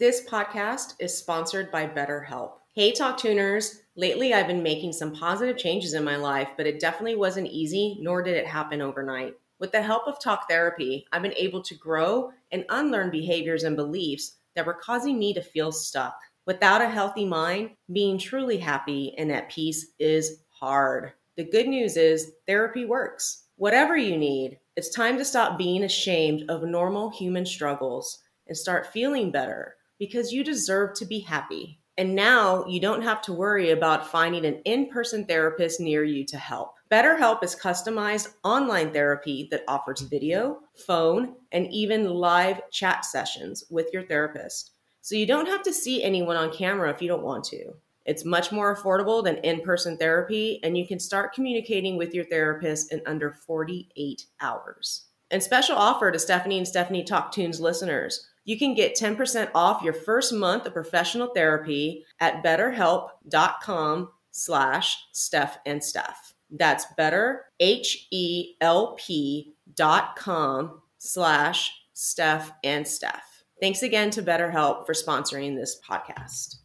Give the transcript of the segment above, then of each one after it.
This podcast is sponsored by BetterHelp. Hey, Talk Tuners. Lately, I've been making some positive changes in my life, but it definitely wasn't easy, nor did it happen overnight. With the help of talk therapy, I've been able to grow and unlearn behaviors and beliefs that were causing me to feel stuck. Without a healthy mind, being truly happy and at peace is hard. The good news is therapy works. Whatever you need, it's time to stop being ashamed of normal human struggles and start feeling better because you deserve to be happy. And now you don't have to worry about finding an in person therapist near you to help. BetterHelp is customized online therapy that offers video, phone, and even live chat sessions with your therapist. So you don't have to see anyone on camera if you don't want to. It's much more affordable than in person therapy, and you can start communicating with your therapist in under 48 hours. And special offer to Stephanie and Stephanie Talk Tunes listeners you can get 10% off your first month of professional therapy at betterhelp.com slash Steph and Steph. That's better, H-E-L-P dot com slash Steph and Steph. Thanks again to BetterHelp for sponsoring this podcast.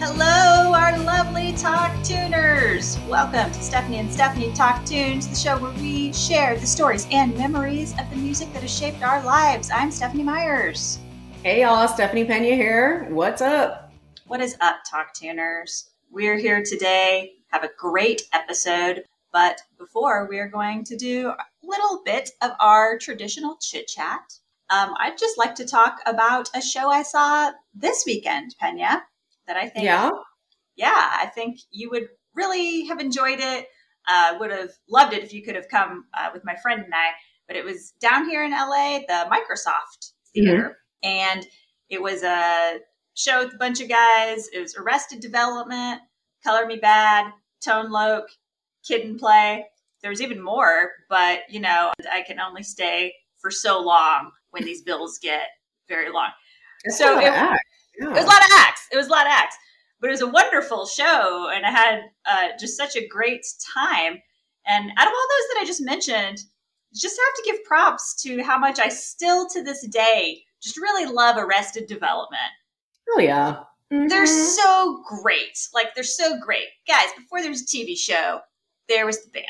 Hello, our lovely Talk Tuners. Welcome to Stephanie and Stephanie Talk Tunes, the show where we share the stories and memories of the music that has shaped our lives. I'm Stephanie Myers. Hey, y'all. Stephanie Pena here. What's up? What is up, Talk Tuners? We're here today, have a great episode. But before, we are going to do a little bit of our traditional chit chat. Um, I'd just like to talk about a show I saw this weekend, Pena that I think, yeah, yeah, I think you would really have enjoyed it. Uh, would have loved it if you could have come uh, with my friend and I. But it was down here in LA, the Microsoft Theater, mm-hmm. and it was a show with a bunch of guys. It was Arrested Development, Color Me Badd, Tone Loc, Kid and Play. There was even more, but you know, I can only stay for so long when these bills get very long. That's so it, yeah. It was a lot of acts. It was a lot of acts, but it was a wonderful show, and I had uh, just such a great time. And out of all those that I just mentioned, just have to give props to how much I still to this day just really love Arrested Development. Oh yeah. Mm-hmm. They're so great. Like they're so great. Guys, before there was a TV show, there was the band.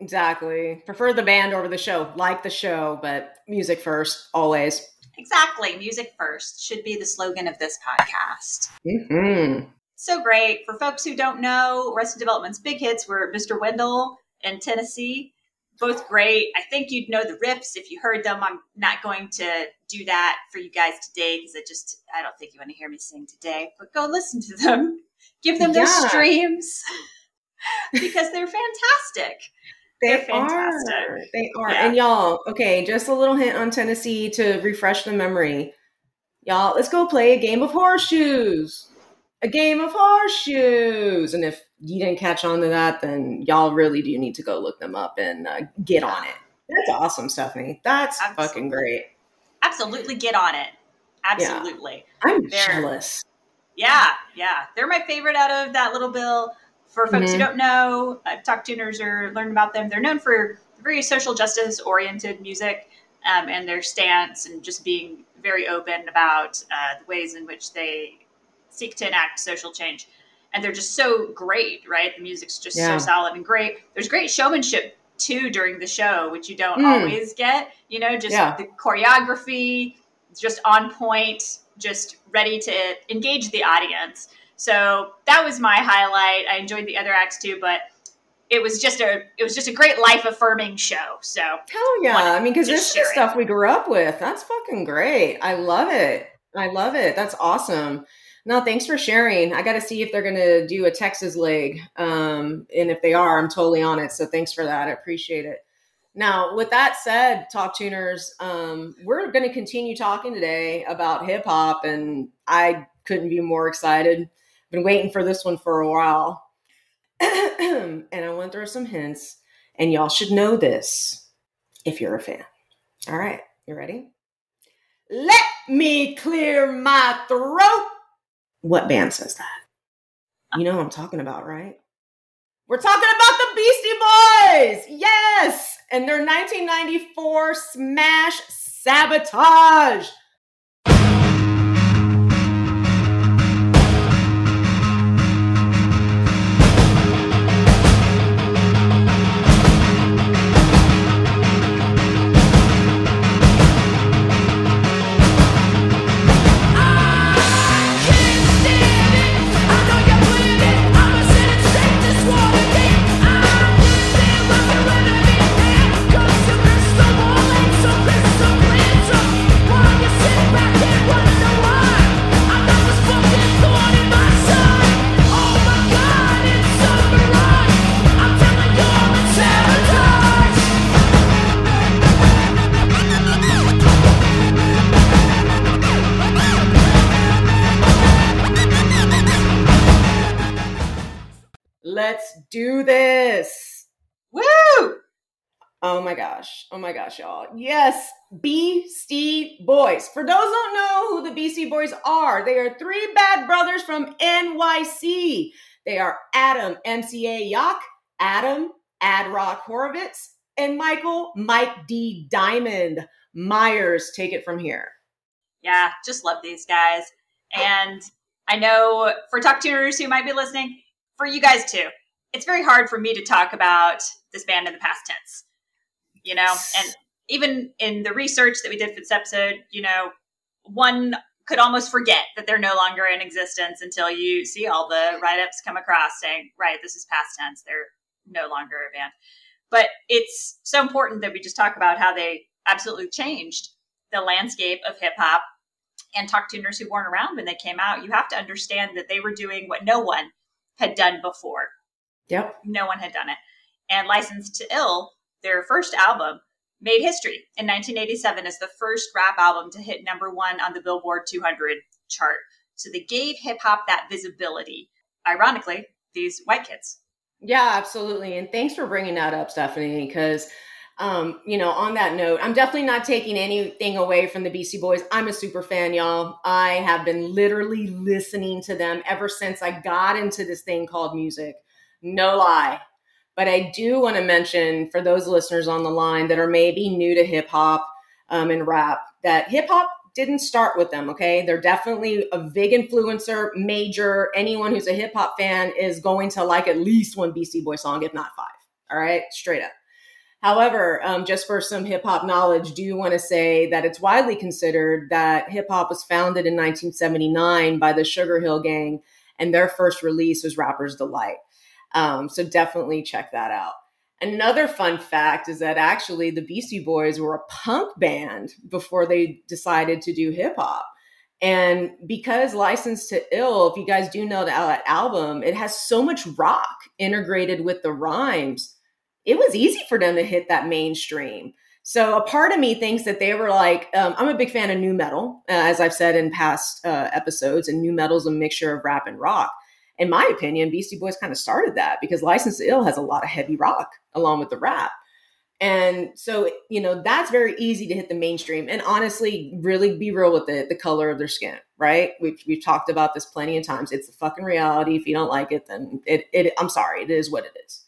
Exactly. Prefer the band over the show. Like the show, but music first, always. Exactly. Music first should be the slogan of this podcast. Mm-hmm. So great. For folks who don't know, Arrested Development's big hits were Mr. Wendell and Tennessee. Both great. I think you'd know the riffs if you heard them. I'm not going to do that for you guys today because I just, I don't think you want to hear me sing today, but go listen to them. Give them yeah. their streams because they're fantastic. They are. They are. Yeah. And y'all, okay, just a little hint on Tennessee to refresh the memory. Y'all, let's go play a game of horseshoes. A game of horseshoes. And if you didn't catch on to that, then y'all really do need to go look them up and uh, get on it. That's awesome, Stephanie. That's Absolutely. fucking great. Absolutely get on it. Absolutely. Yeah. I'm They're, jealous. Yeah, yeah. They're my favorite out of that little bill for folks mm-hmm. who don't know, uh, Talk Tuners or learn about them. They're known for very social justice oriented music um, and their stance and just being very open about uh, the ways in which they seek to enact social change. And they're just so great, right? The music's just yeah. so solid and great. There's great showmanship too during the show, which you don't mm. always get. You know, just yeah. the choreography, just on point, just ready to engage the audience. So that was my highlight. I enjoyed the other acts too, but it was just a it was just a great life affirming show. So hell yeah! I mean, because this is stuff we grew up with. That's fucking great. I love it. I love it. That's awesome. No, thanks for sharing. I got to see if they're going to do a Texas leg, um, and if they are, I'm totally on it. So thanks for that. I appreciate it. Now, with that said, Talk Tuners, um, we're going to continue talking today about hip hop, and I couldn't be more excited. Been waiting for this one for a while. and I went through some hints, and y'all should know this if you're a fan. All right, you ready? Let me clear my throat. What band says that? You know what I'm talking about, right? We're talking about the Beastie Boys. Yes. And their 1994 smash Sabotage. Gosh. Y'all. Yes, Beastie Boys. For those don't know who the Beastie Boys are, they are three bad brothers from NYC. They are Adam MCA Yauch, Adam Ad Rock Horovitz, and Michael Mike D Diamond Myers. Take it from here. Yeah, just love these guys. And I know for talk tuners who might be listening, for you guys too, it's very hard for me to talk about this band in the past tense, you know, and even in the research that we did for this episode, you know, one could almost forget that they're no longer in existence until you see all the write ups come across saying, right, this is past tense. They're no longer a band. But it's so important that we just talk about how they absolutely changed the landscape of hip hop and talk to tuners who weren't around when they came out. You have to understand that they were doing what no one had done before. Yep. No one had done it. And Licensed to Ill, their first album, made history in 1987 as the first rap album to hit number one on the Billboard 200 chart. So they gave hip hop that visibility. Ironically, these white kids. Yeah, absolutely. And thanks for bringing that up, Stephanie, because um, you know, on that note, I'm definitely not taking anything away from the Beastie Boys. I'm a super fan, y'all. I have been literally listening to them ever since I got into this thing called music. No lie. But I do want to mention for those listeners on the line that are maybe new to hip hop um, and rap that hip hop didn't start with them, okay? They're definitely a big influencer, major. Anyone who's a hip hop fan is going to like at least one Beastie Boy song, if not five. All right, straight up. However, um, just for some hip hop knowledge, do you want to say that it's widely considered that hip hop was founded in 1979 by the Sugar Hill Gang, and their first release was Rapper's Delight. Um, so definitely check that out. Another fun fact is that actually the Beastie Boys were a punk band before they decided to do hip hop. And because Licensed to Ill, if you guys do know that album, it has so much rock integrated with the rhymes it was easy for them to hit that mainstream. So a part of me thinks that they were like, um, I'm a big fan of nu metal, uh, as I've said in past uh, episodes, and nu metal is a mixture of rap and rock. In my opinion, Beastie Boys kind of started that because License to Ill has a lot of heavy rock along with the rap. And so, you know, that's very easy to hit the mainstream. And honestly, really be real with it, the color of their skin, right? We've, we've talked about this plenty of times. It's the fucking reality. If you don't like it, then it, it I'm sorry, it is what it is.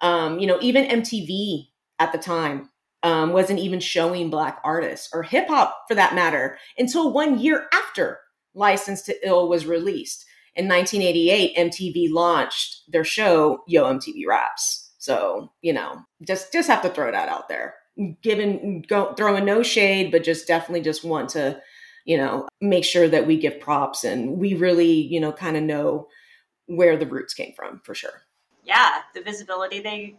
Um, you know, even MTV at the time um, wasn't even showing Black artists or hip hop for that matter until one year after License to Ill was released. In 1988, MTV launched their show Yo MTV Raps. So, you know, just just have to throw that out there. Given go, throwing no shade, but just definitely just want to, you know, make sure that we give props and we really, you know, kind of know where the roots came from for sure yeah, the visibility they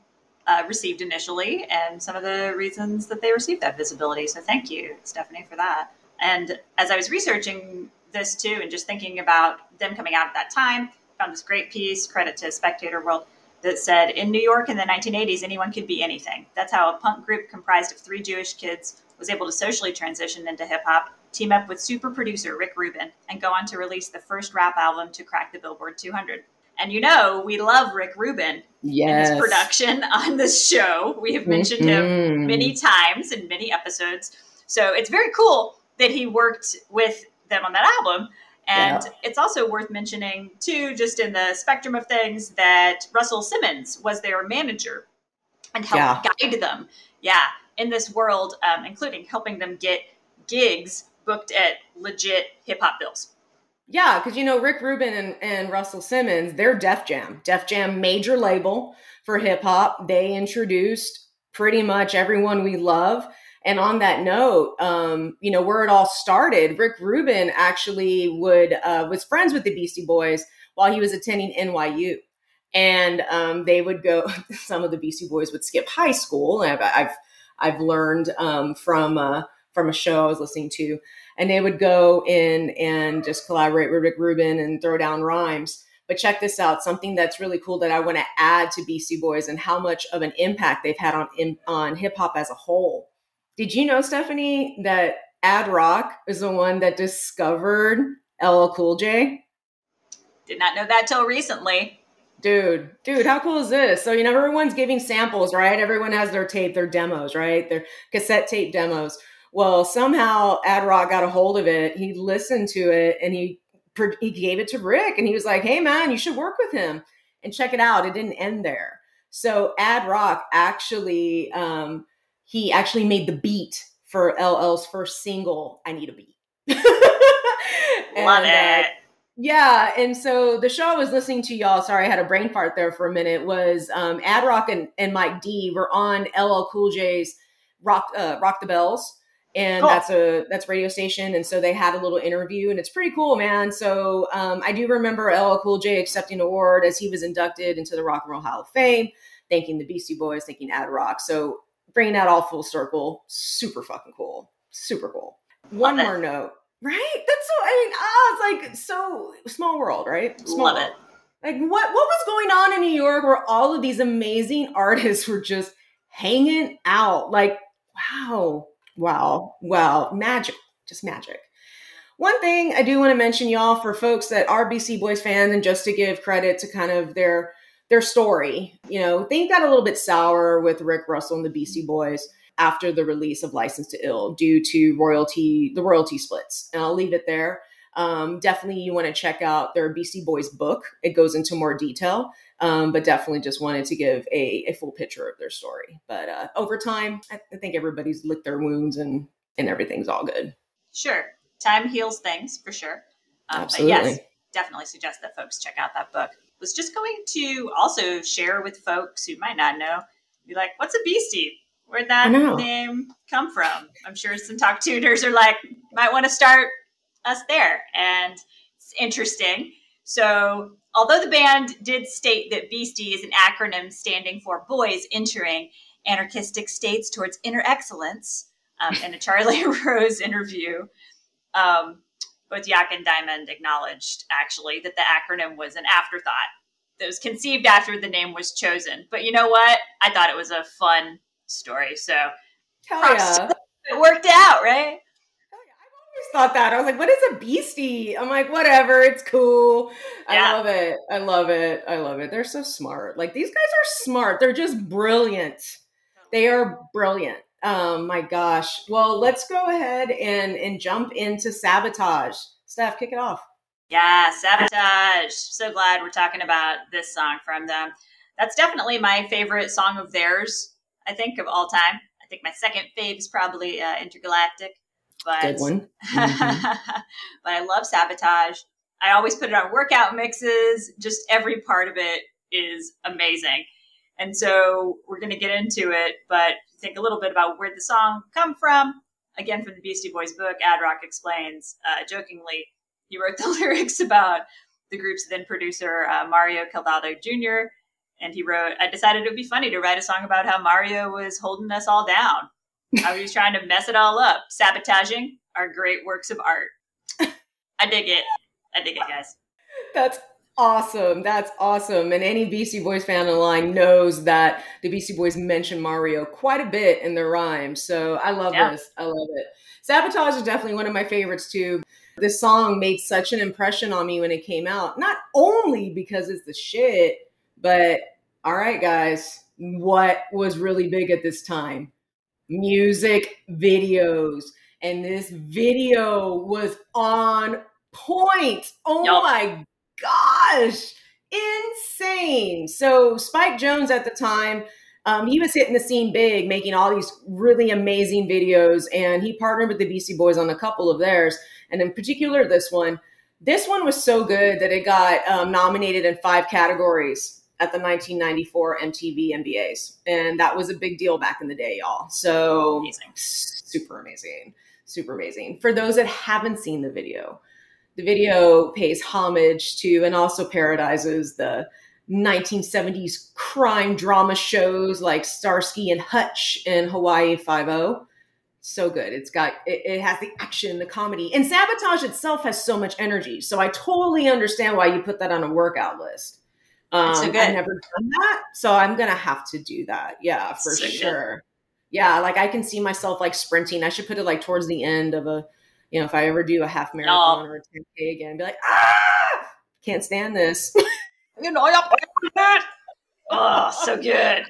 uh, received initially and some of the reasons that they received that visibility. So thank you, Stephanie, for that. And as I was researching this too, and just thinking about them coming out at that time, found this great piece. Credit to Spectator World. that said, In New York in the 1980s, anyone could be anything. That's how a punk group comprised of three Jewish kids was able to socially transition into hip hop, team up with super producer Rick Rubin, and go on to release the first rap album to crack the Billboard 200. And you know, we love Rick Rubin yes. and his production on this show. We have mentioned mm-hmm. him many times in many episodes. So it's very cool that he worked with them on that album. And yeah. it's also worth mentioning, too, just in the spectrum of things, that Russell Simmons was their manager and helped yeah. guide them. Yeah, in this world, um, including helping them get gigs booked at legit hip hop bills. Yeah, because you know Rick Rubin and, and Russell Simmons, they're Def Jam, Def Jam major label for hip hop. They introduced pretty much everyone we love. And on that note, um, you know where it all started. Rick Rubin actually would uh, was friends with the Beastie Boys while he was attending NYU, and um, they would go. Some of the Beastie Boys would skip high school. I've I've, I've learned um, from uh, from a show I was listening to and they would go in and just collaborate with Rick Rubin and throw down rhymes. But check this out something that's really cool that I want to add to Beastie Boys and how much of an impact they've had on, on hip hop as a whole. Did you know, Stephanie, that Ad Rock is the one that discovered LL Cool J? Did not know that till recently. Dude, dude, how cool is this? So, you know, everyone's giving samples, right? Everyone has their tape, their demos, right? Their cassette tape demos. Well, somehow Ad Rock got a hold of it. He listened to it and he he gave it to Rick and he was like, "Hey man, you should work with him." And check it out, it didn't end there. So Ad Rock actually um, he actually made the beat for LL's first single, "I Need a Beat." and, Love uh, it. Uh, yeah, and so the show I was listening to, y'all. Sorry, I had a brain fart there for a minute. Was um, Ad Rock and, and Mike D were on LL Cool J's "Rock uh, Rock the Bells," and cool. that's a that's radio station and so they had a little interview and it's pretty cool man so um, i do remember ll cool j accepting an award as he was inducted into the rock and roll hall of fame thanking the beastie boys thanking ad rock so bringing that all full circle super fucking cool super cool one Love more it. note right that's so i mean ah it's like so small world right small Love world. it like what what was going on in new york where all of these amazing artists were just hanging out like wow Wow. Wow. Magic. Just magic. One thing I do want to mention, y'all, for folks that are Beastie Boys fans, and just to give credit to kind of their their story, you know, things got a little bit sour with Rick Russell and the Beastie Boys after the release of License to Ill due to royalty, the royalty splits. And I'll leave it there. Um, definitely, you want to check out their Beastie Boys book. It goes into more detail. Um, but definitely just wanted to give a, a full picture of their story. But uh, over time, I, I think everybody's licked their wounds and and everything's all good. Sure, time heals things for sure. Um, Absolutely. But yes, definitely suggest that folks check out that book. Was just going to also share with folks who might not know, be like, "What's a beastie? Where'd that name come from?" I'm sure some talk tuners are like, might want to start us there, and it's interesting. So Although the band did state that Beastie is an acronym standing for Boys Entering Anarchistic States Towards Inner Excellence, um, in a Charlie Rose interview, um, both Yauch and Diamond acknowledged actually that the acronym was an afterthought that was conceived after the name was chosen. But you know what? I thought it was a fun story. So yeah. it worked out, right? Oh yeah. I've always thought that. I was like, what is a beastie? I'm like, whatever, it's cool. Yeah. I love it. I love it. I love it. They're so smart. Like these guys are smart. They're just brilliant. They are brilliant. Um, my gosh. Well, let's go ahead and and jump into sabotage. Steph, kick it off. Yeah, sabotage. So glad we're talking about this song from them. That's definitely my favorite song of theirs. I think of all time. I think my second fave is probably uh, Intergalactic. But, Good one. Mm-hmm. but I love sabotage. I always put it on workout mixes. Just every part of it is amazing. And so we're going to get into it, but think a little bit about where the song come from. Again, from the Beastie Boys book, Ad Rock explains uh, jokingly, he wrote the lyrics about the group's then producer, uh, Mario Caldato Jr. And he wrote, I decided it would be funny to write a song about how Mario was holding us all down. I was trying to mess it all up. Sabotaging our great works of art. I dig it. I dig it, guys. That's awesome. That's awesome. And any Beastie Boys fan online knows that the Beastie Boys mention Mario quite a bit in their rhymes. So I love yeah. this. I love it. Sabotage is definitely one of my favorites too. This song made such an impression on me when it came out, not only because it's the shit, but all right, guys, what was really big at this time? Music videos. And this video was on point. Oh yep. my gosh, insane. So, Spike Jonze at the time, um, he was hitting the scene big, making all these really amazing videos, and he partnered with the Beastie Boys on a couple of theirs, and in particular, this one. This one was so good that it got um, nominated in five categories at the 1994 MTV VMAs, and that was a big deal back in the day, y'all. So amazing. super amazing, super amazing. For those that haven't seen the video, the video pays homage to and also parodizes the 1970s crime drama shows like Starsky and Hutch and Hawaii Five-O. So good. It's got it, it, has the action, the comedy, and sabotage itself has so much energy. So I totally understand why you put that on a workout list. Um, so I've never done that, so I'm gonna have to do that. Yeah, for so sure. Good. Yeah, like I can see myself like sprinting. I should put it like towards the end of a you know, if I ever do a half marathon or a 10K again, be like, ah, can't stand this. you know, you're oh, so good.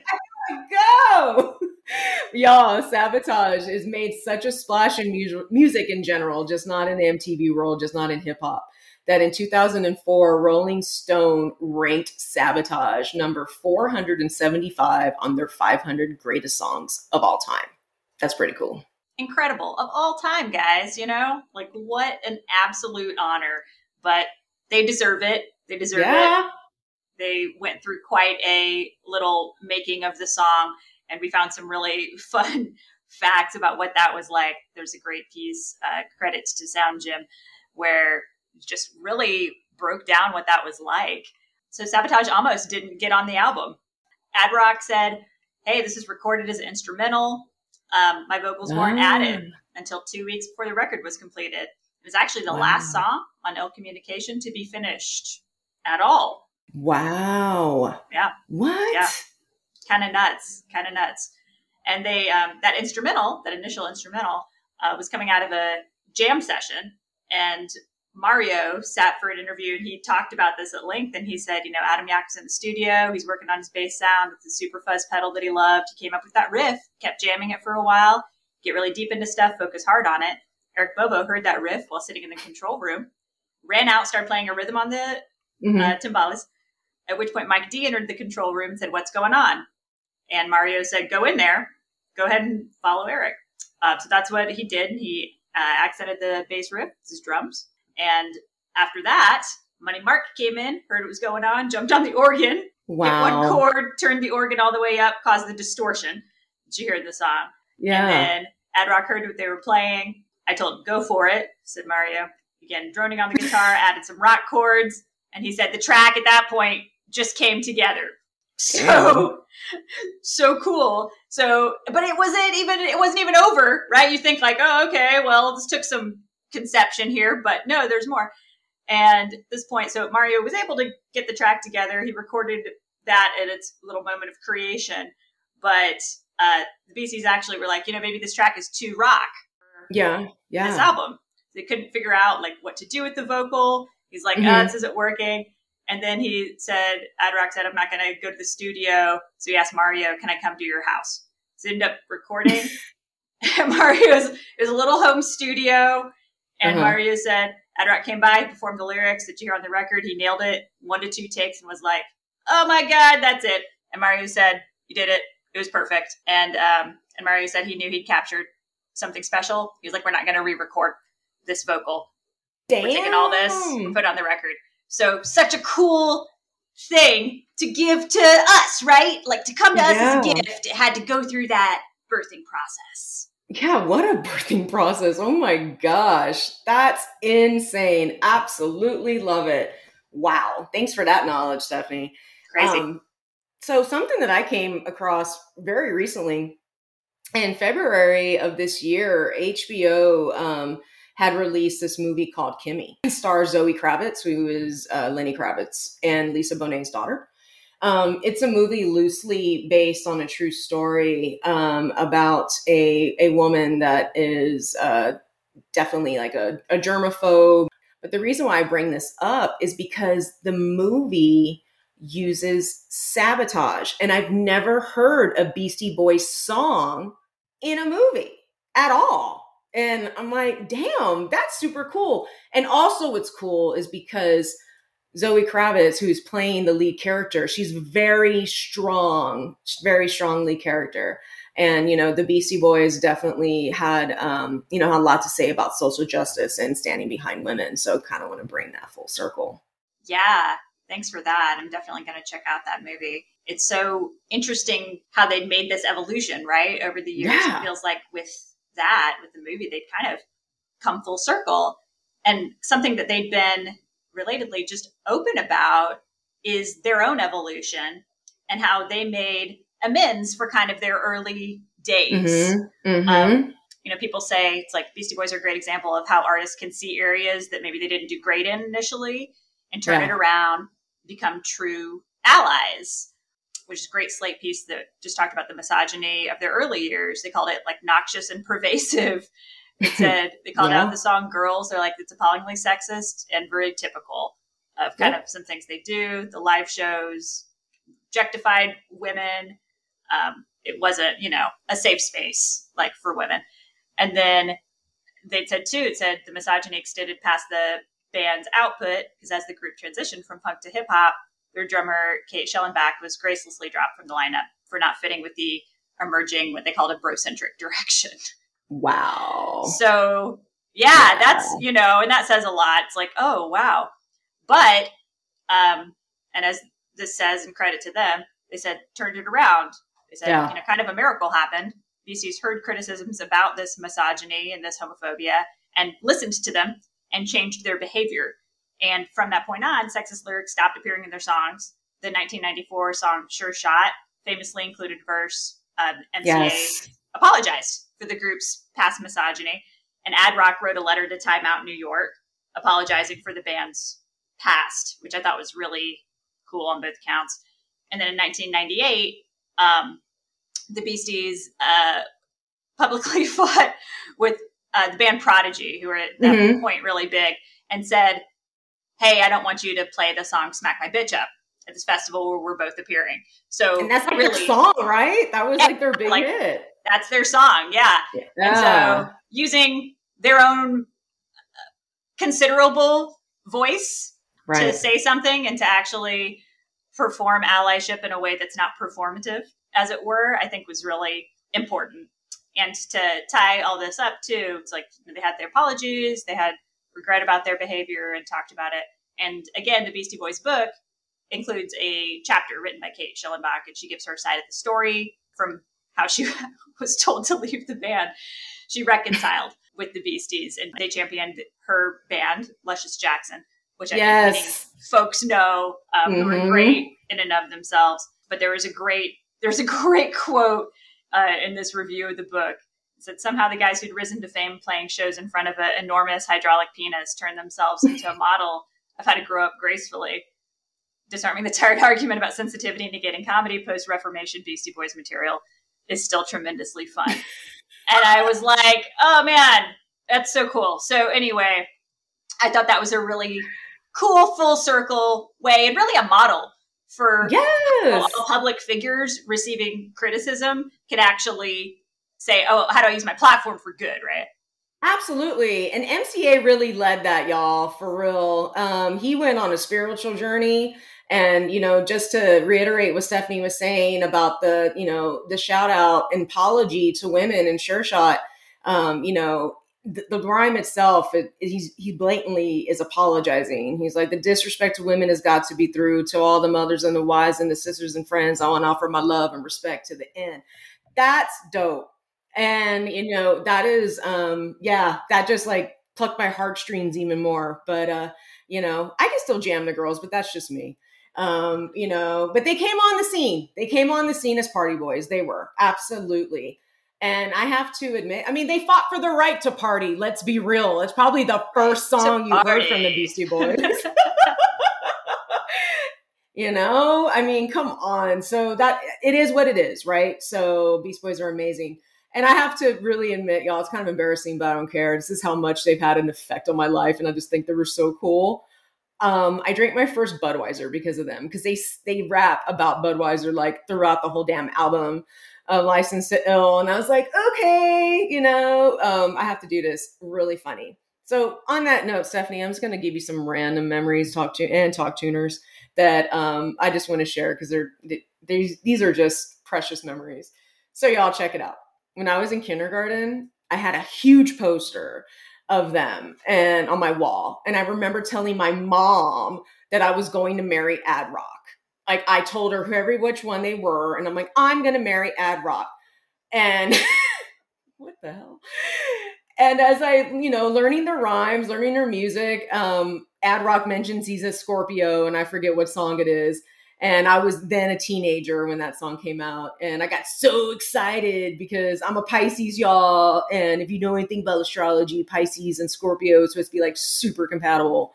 Go, y'all! Sabotage has made such a splash in mu- music in general, just not in the MTV world, just not in hip hop. That in 2004, Rolling Stone ranked Sabotage number 475 on their 500 greatest songs of all time. That's pretty cool incredible of all time, guys. You know, like what an absolute honor. But they deserve it. They deserve yeah. it. They went through quite a little making of the song, and we found some really fun facts about what that was like. There's a great piece, uh, credits to Sound Gym, where just really broke down what that was like. So Sabotage almost didn't get on the album. Ad Rock said, Hey, this is recorded as an instrumental. Um, my vocals weren't added ah. until two weeks before the record was completed. It was actually the wow. last song on Ill Communication to be finished at all. Wow. Yeah. What? Yeah. Kind of nuts. Kind of nuts. And they um, that instrumental, that initial instrumental, uh, was coming out of a jam session, and Mario sat for an interview and he talked about this at length. And he said, you know, Adam Yauch was in the studio. He's working on his bass sound with the super fuzz pedal that he loved. He came up with that riff, kept jamming it for a while, get really deep into stuff, focus hard on it. Eric Bobo heard that riff while sitting in the control room, ran out, started playing a rhythm on the mm-hmm. uh, timbales. At which point, Mike D entered the control room and said, What's going on? And Mario said, Go in there, go ahead and follow Eric. Uh, so that's what he did. He uh, accented the bass riff, his drums, and after that, Money Mark came in, heard what was going on, jumped on the organ, wow. hit one chord, turned the organ all the way up, caused the distortion. Did you hear the song? Yeah. And then Ad Rock heard what they were playing. I told him, go for it, said Mario. Again, droning on the guitar, added some rock chords. And he said the track at that point just came together. So, so cool. So, but it wasn't even, it wasn't even over, right? You think like, oh, okay, well, this took some conception here, but no, there's more. And this point, so Mario was able to get the track together. He recorded that at its little moment of creation, but uh, the Beasties actually were like, you know, maybe this track is too rock. Yeah, yeah. This album, they couldn't figure out like what to do with the vocal. He's like, mm-hmm. oh, this isn't working. And then he said, Adrock said, I'm not going to go to the studio. So he asked Mario, can I come to your house? So ended up recording. Mario's, was a little home studio. And uh-huh. Mario said, Ad Rock came by, performed the lyrics that you hear on the record. He nailed it, one to two takes, and was like, oh my God, that's it. And Mario said, you did it. It was perfect. And, um, and Mario said he knew he'd captured something special. He was like, we're not going to re record this vocal. Damn. We're taking all this, we're put on the record. So, such a cool thing to give to us, right? Like to come to yeah. us as a gift. It had to go through that birthing process. Yeah, what a birthing process. Oh my gosh. That's insane. Absolutely love it. Wow. Thanks for that knowledge, Stephanie. Crazy. Um, so, something that I came across very recently in February of this year, HBO um, had released this movie called Kimi. It stars Zoe Kravitz, who is uh, Lenny Kravitz and Lisa Bonet's daughter. Um, it's a movie loosely based on a true story um, about a a woman that is uh, definitely like a, a germaphobe. But the reason why I bring this up is because the movie uses sabotage, and I've never heard a Beastie Boys song in a movie at all. And I'm like, damn, that's super cool. And also, what's cool is because Zoe Kravitz, who's playing the lead character, she's very strong, very strong lead character. And you know, the Beastie Boys definitely had, um, you know, had a lot to say about social justice and standing behind women. So, kind of want to bring that full circle. Yeah, thanks for that. I'm definitely going to check out that movie. It's so interesting how they made this evolution, right, over the years. Yeah. It feels like with that, with the movie, they'd kind of come full circle. And something that they'd been relatedly just open about is their own evolution and how they made amends for kind of their early days. Mm-hmm. Mm-hmm. Um, you know, people say it's like Beastie Boys are a great example of how artists can see areas that maybe they didn't do great in initially and turn yeah. it around, become true allies, which is a great slate piece that just talked about the misogyny of their early years. They called it like noxious and pervasive. It said they called yeah. out the song "Girls." They're like it's appallingly sexist and very typical of kind of some things they do. The live shows objectified women. Um, it wasn't, you know, a safe space like for women. And then they said too, it said the misogyny extended past the band's output because as the group transitioned from punk to hip hop, their drummer Kate Schellenbach was gracelessly dropped from the lineup for not fitting with the emerging what they called a brocentric direction. Wow. So yeah, wow. that's you know, and that says a lot. It's like, oh wow. But um, and as this says, and credit to them, they said turned it around. They said, yeah. you know, kind of a miracle happened. Beastie's heard criticisms about this misogyny and this homophobia and listened to them and changed their behavior. And from that point on, sexist lyrics stopped appearing in their songs. The 1994 song Sure Shot famously included verse um, MCA yes. apologized for the group's past misogyny. And Ad Rock wrote a letter to Time Out New York apologizing for the band's past, which I thought was really cool on both counts. And then in 1998, um, the Beasties uh, publicly fought with uh, the band Prodigy, who were at that mm-hmm. point really big, and said, "Hey, I don't want you to play the song "Smack My Bitch Up" at this festival where we're both appearing." So and that's like really, their song, right? That was like their big like, hit. That's their song, yeah. yeah. And so ah. using their own considerable voice right. to say something and to actually perform allyship in a way that's not performative, as it were, I think was really important. And to tie all this up too, it's like they had their apologies, they had regret about their behavior and talked about it. And again, the Beastie Boys book includes a chapter written by Kate Schellenbach, and she gives her side of the story from how she was told to leave the band. She reconciled with the Beasties and they championed her band, Luscious Jackson, which I yes. think folks know um, mm-hmm. were great in and of themselves. But there was a great there's a great quote uh, in this review of the book. It said somehow the guys who'd risen to fame playing shows in front of an enormous hydraulic penis turned themselves into a model of how to grow up gracefully. Disarming the tired argument about sensitivity and negating comedy post Reformation Beastie Boys material is still tremendously fun. and I was like, oh man, that's so cool. So anyway, I thought that was a really cool full circle way and really a model for yes. public figures receiving criticism can actually say, oh, how do I use my platform for good, right? Absolutely. And MCA really led that, y'all, for real. Um, he went on a spiritual journey. And, you know, just to reiterate what Stephanie was saying about the, you know, the shout out and apology to women in Sure Shot, um, you know, the, the rhyme itself, it, it, he blatantly is apologizing. He's like, the disrespect to women has got to be through to all the mothers and the wives and the sisters and friends. I want to offer my love and respect to the end. That's dope. And, you know, that is, um, yeah, that just like plucked my heartstrings even more. But, uh, you know, I can still jam the girls, but that's just me. Um, you know, but they came on the scene. They came on the scene as party boys. They were absolutely. And I have to admit, I mean, they fought for the right to party. Let's be real. It's probably the first song you heard from the Beastie Boys. you know, I mean, come on. So that it is what it is, right? So Beast Boys are amazing. And I have to really admit, y'all, it's kind of embarrassing, but I don't care. This is how much they've had an effect on my life. And I just think they were so cool. Um, I drank my first Budweiser because of them, because they they rap about Budweiser like throughout the whole damn album of License to Ill. And I was like, okay, you know, um, I have to do this. Really funny. So on that note, Stephanie, I'm just going to give you some random memories, talk to and talk tuners that um, I just want to share because they're, they, these are just precious memories. So y'all check it out. When I was in kindergarten, I had a huge poster of them and on my wall, and I remember telling my mom that I was going to marry Ad Rock. Like I told her whoever which one they were, and I'm like, I'm to marry Ad Rock, and what the hell? and as I, you know, learning the rhymes, learning their music, um, Ad Rock mentions he's a Scorpio, and I forget what song it is. And I was then a teenager when that song came out. And I got so excited because I'm a Pisces, y'all. And if you know anything about astrology, Pisces and Scorpio is supposed to be like super compatible.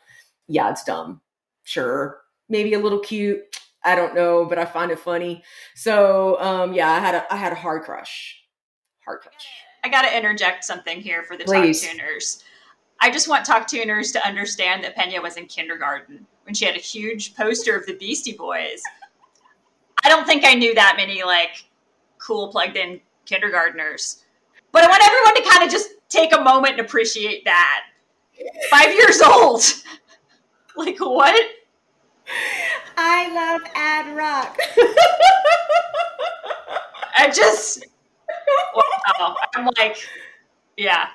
Yeah, it's dumb. Sure. Maybe a little cute. I don't know, but I find it funny. So um, yeah, I had a I had a hard crush. Hard crush. I got to interject something here for the Please. talk tuners. I just want talk tuners to understand that Pena was in kindergarten when she had a huge poster of the Beastie Boys. I don't think I knew that many like cool plugged in kindergartners. But I want everyone to kind of just take a moment and appreciate that. Five years old. like what? I love Ad Rock. I just wow. I'm like, yeah.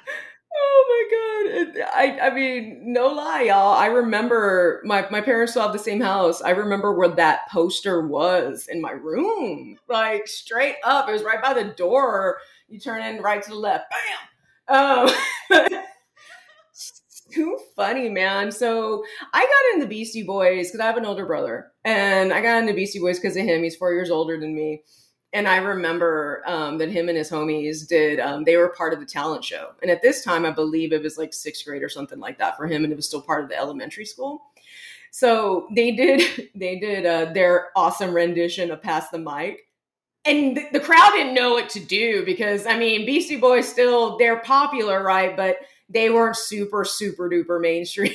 Oh my god! I I mean, no lie, y'all. I remember my my parents still have the same house. I remember where that poster was in my room, like straight up. It was right by the door. You turn in right to the left, bam. Um, too funny, man. So I got into Beastie Boys because I have an older brother, and I got into Beastie Boys because of him. He's four years older than me and I remember um, that him and his homies did. Um, they were part of the talent show, and at this time, I believe it was like sixth grade or something like that for him, and it was still part of the elementary school. So they did they did uh, their awesome rendition of "Pass the Mic," and the, crowd didn't know what to do because I mean, Beastie Boys still they're popular, right? But they weren't super super duper mainstream.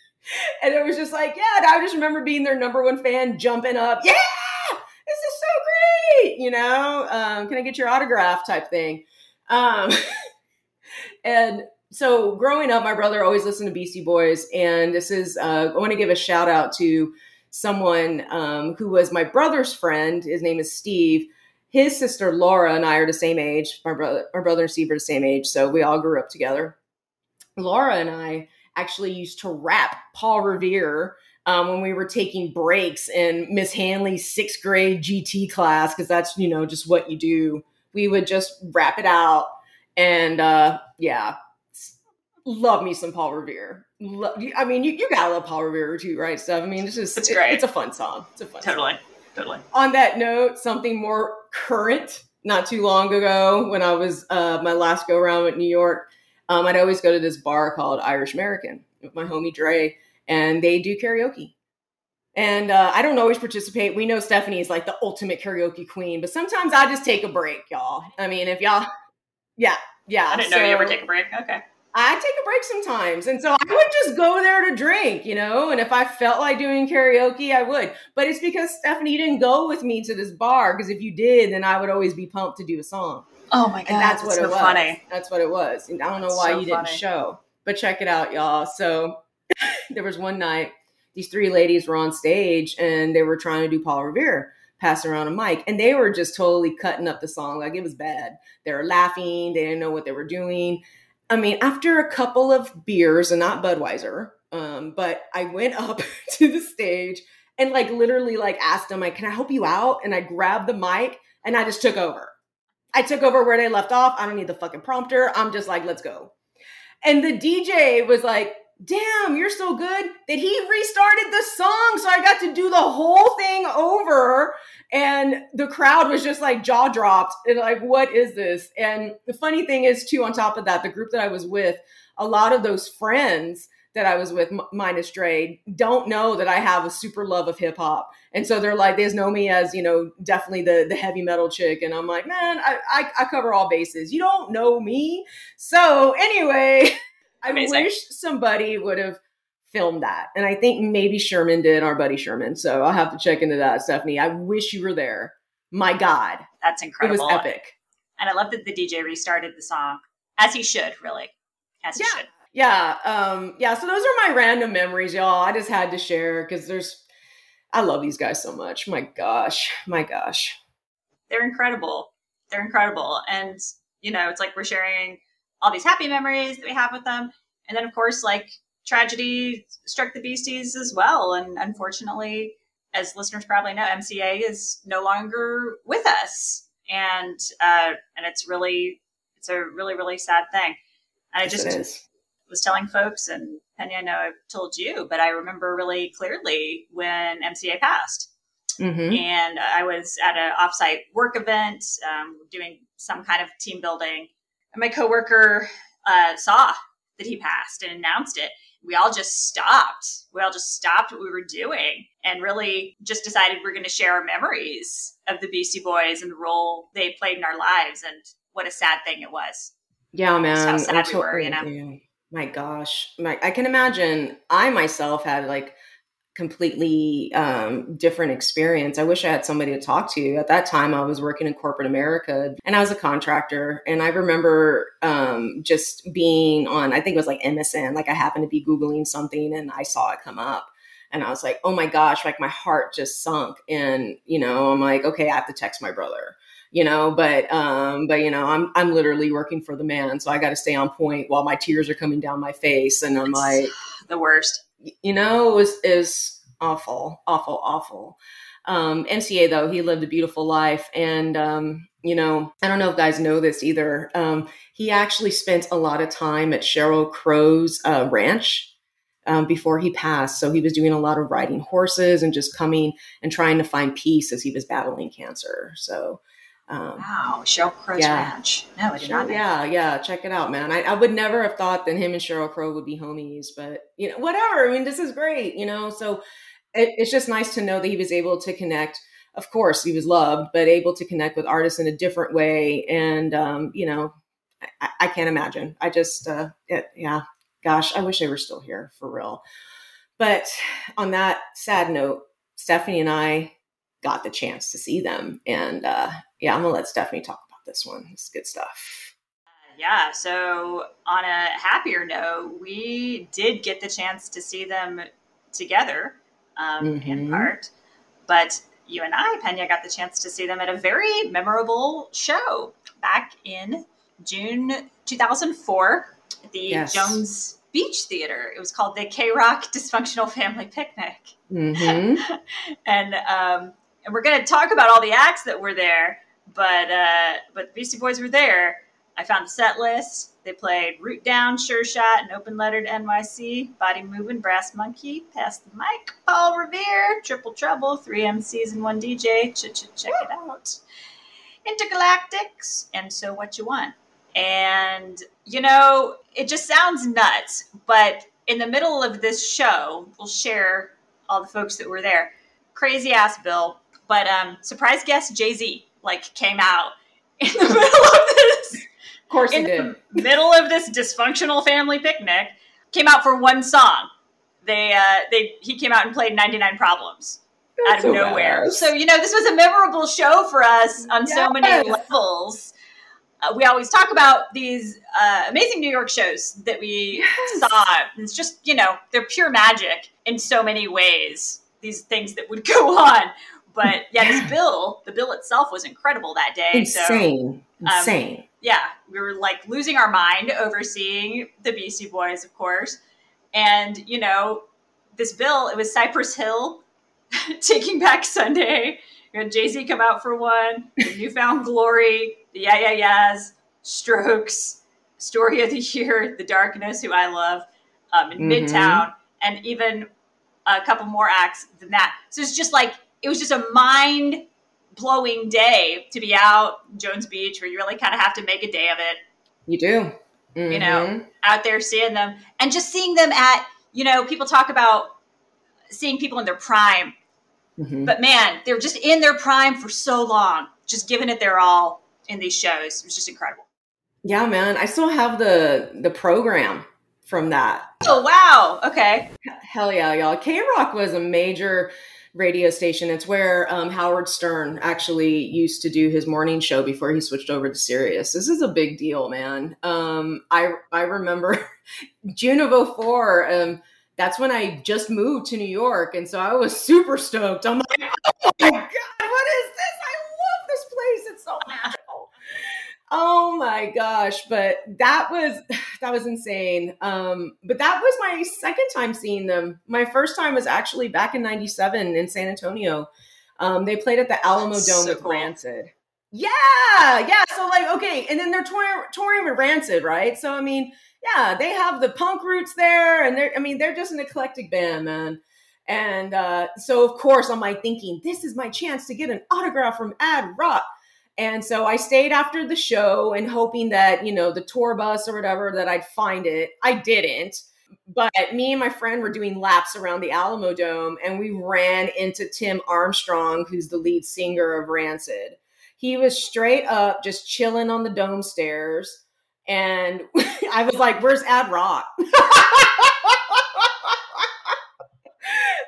and it was just like, yeah, I just remember being their number one fan, jumping up, yeah you know, um, can I get your autograph type thing. Um, and so growing up, my brother always listened to Beastie Boys. And this is, uh, I want to give a shout out to someone um, who was my brother's friend. His name is Steve. His sister Laura and I are the same age. My brother, my brother and Steve are the same age, so we all grew up together. Laura and I actually used to rap Paul Revere um, when we were taking breaks in Miss Hanley's sixth grade GT class, because that's, you know, just what you do. We would just wrap it out. And uh, yeah, love me some Paul Revere. Love, I mean, you, you gotta love Paul Revere too, right? Stuff. I mean, it's just, it's great. It, it's a fun song. It's a fun Totally. Song. Totally. On that note, something more current, not too long ago when I was uh, my last go around with New York, um, I'd always go to this bar called Irish American with my homie Dre and they do karaoke. And uh, I don't always participate. We know Stephanie is like the ultimate karaoke queen, but sometimes I just take a break, y'all. I mean, if y'all, yeah, yeah. I didn't so, know you ever take a break. Okay. I take a break sometimes. And so I would just go there to drink, you know, and if I felt like doing karaoke, I would. But it's because Stephanie, you didn't go with me to this bar because if you did, then I would always be pumped to do a song. Oh my God. And that's, that's what so it was. Funny. That's what it was. And I don't know that's why so you didn't show, but check it out, y'all. So there was one night these three ladies were on stage and they were trying to do Paul Revere, passing around a mic, and they were just totally cutting up the song like it was bad. They were laughing, they didn't know what they were doing. I mean, after a couple of beers and not Budweiser, um, but I went up to the stage and like literally like asked them like, "Can I help you out?" And I grabbed the mic and I just took over. I took over where they left off. I don't need the fucking prompter. I'm just like, let's go. And the DJ was like, damn, you're so good that he restarted the song. So I got to do the whole thing over. And the crowd was just like jaw dropped and like, what is this? And the funny thing is, too, on top of that, the group that I was with, a lot of those friends that I was with, minus Dre, don't know that I have a super love of hip hop, and so they're like, they just know me as you know, definitely the the heavy metal chick, and I'm like, man, I I, I cover all bases. You don't know me, so anyway. I Amazing. wish somebody would have filmed that. And I think maybe Sherman did, our buddy Sherman. So I'll have to check into that, Stephanie. I wish you were there. My God. That's incredible. It was epic. And I love that the DJ restarted the song, as he should, really. As he yeah. should. Yeah. Um, yeah. So those are my random memories, y'all. I just had to share because there's, I love these guys so much. My gosh. My gosh. They're incredible. They're incredible. And, you know, it's like we're sharing all these happy memories that we have with them. And then, of course, like tragedy struck the Beasties as well. And unfortunately, as listeners probably know, MCA is no longer with us. And, uh, and it's really, it's a really, really sad thing. And yes, I just was telling folks, and Penny, I know I've told you, but I remember really clearly when MCA passed. Mm-hmm. And I was at an offsite work event, um, doing some kind of team building and my coworker uh, saw that he passed and announced it. We all just stopped. We all just stopped what we were doing and really just decided we are going to share our memories of the Beastie Boys and the role they played in our lives and what a sad thing it was. Yeah, man. Just how sad we were, you know. My gosh, my, I can imagine. I myself had like completely um, different experience. I wish I had somebody to talk to. At that time, I was working in corporate America and I was a contractor. And I remember um, just being on, I think it was like MSN, like I happened to be Googling something and I saw it come up. And I was like, oh my gosh, like my heart just sunk. And, you know, I'm like, okay, I have to text my brother you know but um but you know i'm i'm literally working for the man so i got to stay on point while my tears are coming down my face and i'm it's like the worst you know, it was is awful, awful, awful. Um, MCA though, he lived a beautiful life, and um, you know, I don't know if guys know this either. Um, he actually spent a lot of time at Sheryl Crow's uh, ranch um, before he passed. So he was doing a lot of riding horses and just coming and trying to find peace as he was battling cancer. So um, wow, Sheryl Crow's yeah. Ranch. No, I did not. Yeah, yeah, check it out, man. I, I would never have thought that him and Sheryl Crow would be homies, but you know, whatever. I mean, this is great, you know. So it, it's just nice to know that he was able to connect. Of course, he was loved, but able to connect with artists in a different way. And um, you know, I, I, can't imagine. I just, uh, it, yeah, gosh, I wish they were still here for real. But on that sad note, Stephanie and I got the chance to see them. And uh, yeah, I'm gonna let Stephanie talk about this one. It's good stuff. Uh, yeah. So on a happier note, we did get the chance to see them together um, mm-hmm. in part, but you and I, Pena, got the chance to see them at a very memorable show back in June 2004 at the yes. Jones Beach Theater. It was called the K Rock Dysfunctional Family Picnic. Mm-hmm. and um, and we're going to talk about all the acts that were there. But uh, but the Beastie Boys were there. I found the set list. They played Root Down, Sure Shot, and Open Letter to NYC, Body Moving, Brass Monkey, Pass the Mic, Paul Revere, Triple Trouble, three MCs and one DJ. Ch- ch- check it out. Intergalactics, and So What You Want. And, you know, it just sounds nuts, but in the middle of this show, we'll share all the folks that were there. Crazy ass Bill, but um, surprise guest Jay Z like came out in the middle of this. Of course, in the middle of this dysfunctional family picnic, came out for one song. They uh, they he came out and played 99 Problems That's out of so nowhere. Bad. So you know this was a memorable show for us on yes. so many levels. Uh, we always talk about these uh, amazing New York shows that we yes. saw. It's just, you know, they're pure magic in so many ways. These things that would go on. But yeah, this bill, the bill itself was incredible that day. Insane. So, um, Insane. Yeah, we were like losing our mind overseeing the Beastie Boys, of course. And, you know, this bill, it was Cypress Hill, Taking Back Sunday. We had Jay Z come out for one, New Found Glory, the Yeah Yeah Yeahs, Strokes, Story of the Year, The Darkness, who I love. um, in mm-hmm. Midtown, and even a couple more acts than that. So it's just like it was just a mind blowing day to be out Jones Beach, where you really kind of have to make a day of it. You do. Mm-hmm. You know, mm-hmm. out there seeing them and just seeing them at, you know, people talk about seeing people in their prime. Mm-hmm. But man, they're just in their prime for so long, just giving it their all in these shows. It was just incredible. Yeah, man. I still have the the program from that. Oh wow. Okay. Hell yeah, y'all. K Rock was a major radio station. It's where um, Howard Stern actually used to do his morning show before he switched over to Sirius. This is a big deal, man. Um, I I remember June of 04, um, that's when I just moved to New York, and so I was super stoked. I'm like, oh my god, what is this? I love this place. It's so magical. Oh my gosh, but that was that was insane. Um, but that was my second time seeing them. My first time was actually back in '97 in San Antonio. Um, they played at the Alamodome so with cool. Rancid. Yeah, yeah. So like, okay, and then they're touring, touring with Rancid, right? So I mean, yeah, they have the punk roots there, and they're I mean, they're just an eclectic band, man. And uh, so of course I'm like thinking, this is my chance to get an autograph from Ad Rock. And so I stayed after the show and hoping that, you know, the tour bus or whatever, that I'd find it. I didn't. But me and my friend were doing laps around the Alamodome and we ran into Tim Armstrong, who's the lead singer of Rancid. He was straight up just chilling on the dome stairs. And I was like, Where's Ad Rock?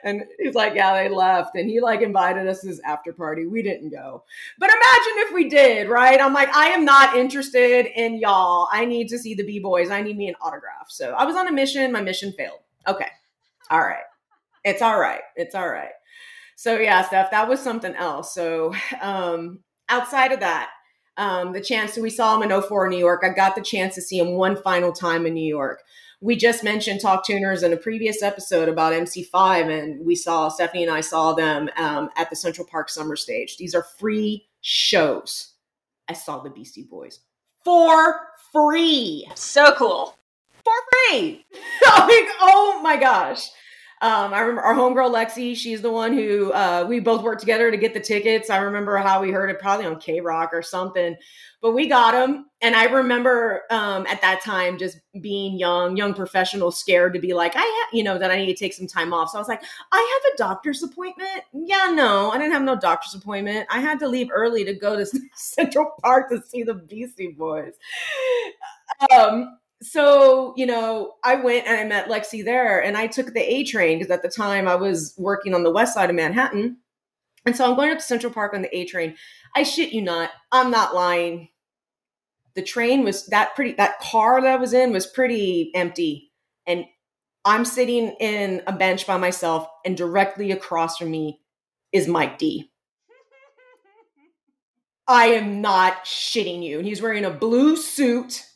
And he's like, yeah, they left. And he like invited us to his after party. We didn't go. But imagine if we did, right? I'm like, I am not interested in y'all. I need to see the B boys. I need me an autograph. So I was on a mission. My mission failed. Okay. All right. It's all right. It's all right. So yeah, Steph, that was something else. So um outside of that, um, the chance we saw him in 04 in New York. I got the chance to see him one final time in New York we just mentioned Talk Tuners in a previous episode about MC5, and we saw Stephanie and I saw them um, at the Central Park Summer Stage. These are free shows. I saw the Beastie Boys for free. So cool. For free. like, oh my gosh. Um, I remember our homegirl Lexi. She's the one who uh, we both worked together to get the tickets. I remember how we heard it probably on K Rock or something but we got them. And I remember um, at that time just being young, young professional, scared to be like, I, ha- you know, that I need to take some time off. So I was like, I have a doctor's appointment. Yeah, no, I didn't have no doctor's appointment. I had to leave early to go to Central Park to see the Beastie Boys. Um, so you know i went and i met lexi there and i took the a train because at the time i was working on the west side of manhattan and so i'm going up to central park on the a train i shit you not i'm not lying the train was that pretty that car that I was in was pretty empty and I'm sitting in a bench by myself and directly across from me is Mike D. I am not shitting you. And he's wearing a blue suit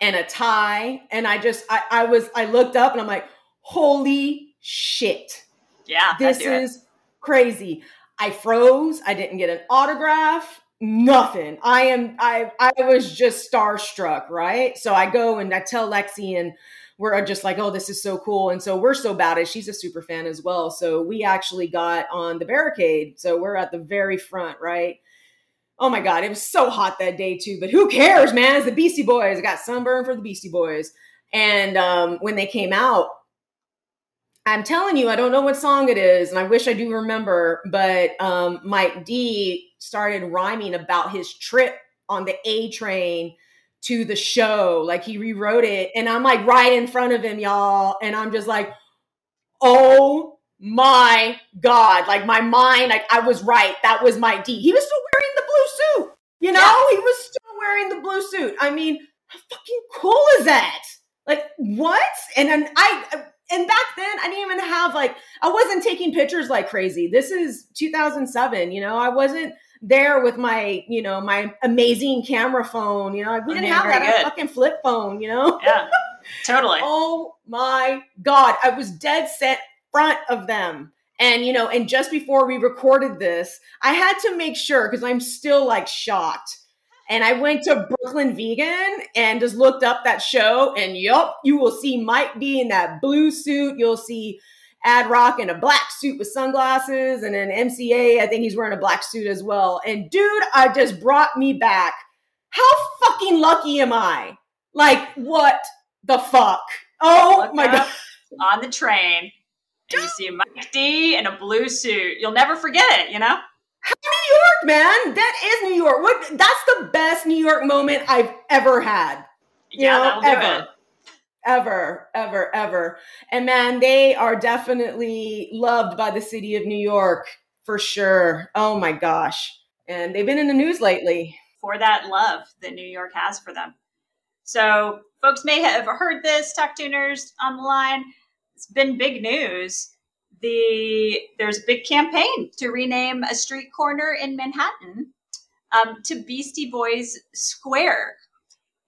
and a tie. And I just, I, I was, I looked up and I'm like, holy shit. Yeah. This is crazy. I froze. I didn't get an autograph nothing. I am I I was just starstruck, right? So I go and I tell Lexi and we're just like, oh, this is so cool. And so we're so bad at she's a super fan as well. So we actually got on the barricade. So we're at the very front, right? Oh my God, it was so hot that day too. But who cares, man? It's the Beastie Boys. I got sunburn for the Beastie Boys. And um, when they came out, I'm telling you, I don't know what song it is, and I wish I do remember, but um, Mike D started rhyming about his trip on the A train to the show. Like he rewrote it, and I'm like right in front of him, y'all, and I'm just like, oh my god! Like my mind, like I was right. That was Mike D. He was still wearing the. You know, yeah. he was still wearing the blue suit. I mean, how fucking cool is that? Like what? And then I and back then I didn't even have like I wasn't taking pictures like crazy. This is 2007, you know. I wasn't there with my, you know, my amazing camera phone, you know. We didn't have that fucking flip phone, you know. Yeah. Totally. oh my god, I was dead set front of them. And you know, and just before we recorded this, I had to make sure cuz I'm still like shocked And I went to Brooklyn Vegan and just looked up that show. And yup, you will see Mike D in that blue suit. You'll see Ad Rock in a black suit with sunglasses, and then MCA, I think he's wearing a black suit as well. And dude, I just brought me back. How fucking lucky am I? Like, what the fuck? Oh my god! On the train, and you see Mike D in a blue suit. You'll never forget it. You know. New York, man. That is New York. What? That's the best New York moment I've ever had. You yeah, know, ever. Ever, ever, ever. And man, they are definitely loved by the city of New York for sure. Oh my gosh. And they've been in the news lately. For that love that New York has for them. So, folks may have heard this, Talk Tuners on the line. It's been big news the there's a big campaign to rename a street corner in Manhattan um, to Beastie Boys Square.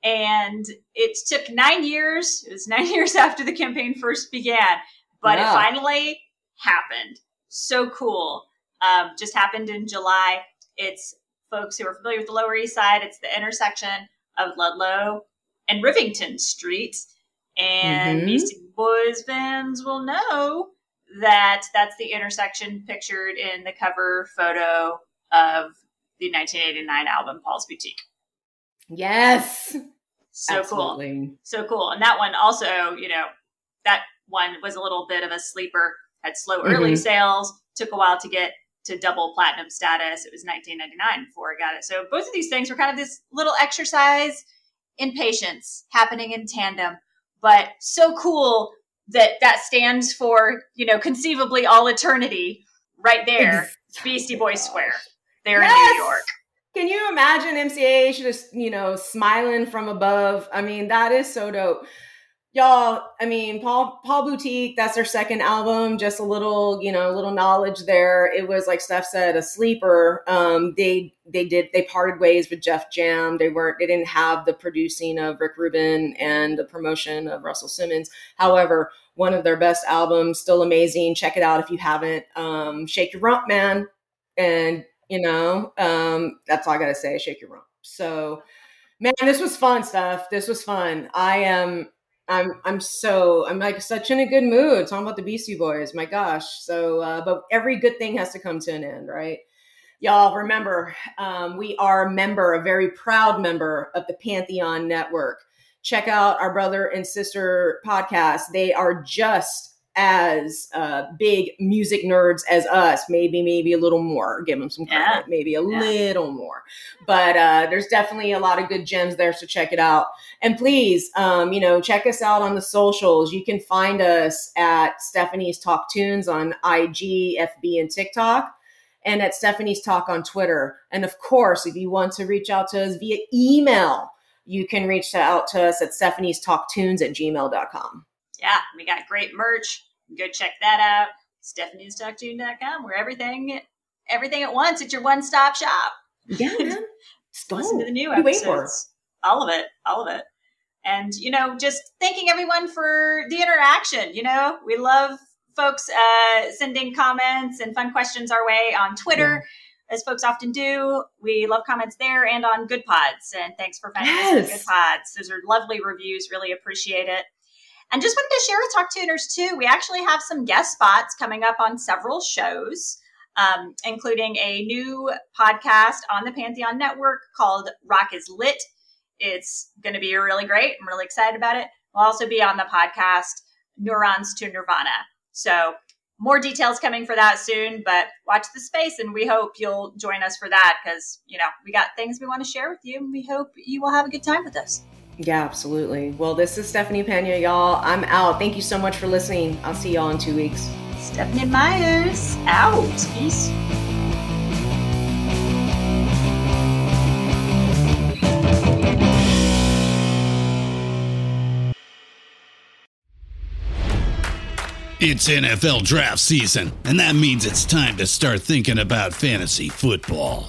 And it took nine years. It was nine years after the campaign first began, but wow. it finally happened. So cool. Um, just happened in July. It's folks who are familiar with the Lower East Side. It's the intersection of Ludlow and Rivington Streets. And mm-hmm. Beastie Boys fans will know that that's the intersection pictured in the cover photo of the 1989 album Paul's Boutique. Yes. So Absolutely. cool. So cool. And that one also, you know, that one was a little bit of a sleeper, had slow early mm-hmm. sales, took a while to get to double platinum status. It was 1999 before I got it. So both of these things were kind of this little exercise in patience happening in tandem, but so cool that that stands for you know conceivably all eternity right there beastie boys square there yes! in new york. Can you imagine mca just you know smiling from above? I mean that is so dope y'all i mean paul paul boutique that's their second album just a little you know a little knowledge there. It was like steph said a sleeper. Um they they did they parted ways with Def Jam. They weren't they didn't have the producing of rick rubin and the promotion of russell simmons. However one of their best albums still amazing. Check it out if you haven't. Um shake your rump man. And you know um that's all i gotta say shake your rump. So man this was fun stuff this was fun. I am I'm I'm so I'm like such in a good mood talking about the Beastie Boys. My gosh. So, uh, but every good thing has to come to an end, right? Y'all remember, um, we are a member, a very proud member of the Pantheon Network. Check out our brother and sister podcast. They are just as uh, big music nerds as us, maybe maybe a little more. Give them some credit, yeah. maybe a yeah. little more. But uh, there's definitely a lot of good gems there, so check it out. And please, um, you know, check us out on the socials. You can find us at Stephanie's Talk Tunes on IG, FB, and TikTok. And at Stephanie's Talk on Twitter. And of course, if you want to reach out to us via email, you can reach out to us at Stephanie's Talk Tunes at gmail.com yeah, we got great merch. Go check that out. Stephanie'sTalkTune.com, where everything, everything at once. It's your one stop shop. Yeah, man. Listen to the new episodes. All of it. All of it. And, you know, just thanking everyone for the interaction. You know, we love folks uh, sending comments and fun questions our way on Twitter. Yeah. As folks often do, we love comments there and on Good Pods. And thanks for finding yes. us on Good Pods. Those are lovely reviews. Really appreciate it. And just wanted to share with Talk Tuners too, we actually have some guest spots coming up on several shows, um, including a new podcast on the Pantheon Network called Rock is Lit. It's going to be really great. I'm really excited about it. We'll also be on the podcast Neurons to Nirvana. So more details coming for that soon, but watch the space and we hope you'll join us for that because, you know, we got things we want to share with you and we hope you will have a good time with us. Yeah, absolutely. Well, this is Stephanie Pena, y'all. I'm out. Thank you so much for listening. I'll see y'all in two weeks. Stephanie Myers, out. Peace. It's NFL draft season, and that means it's time to start thinking about fantasy football.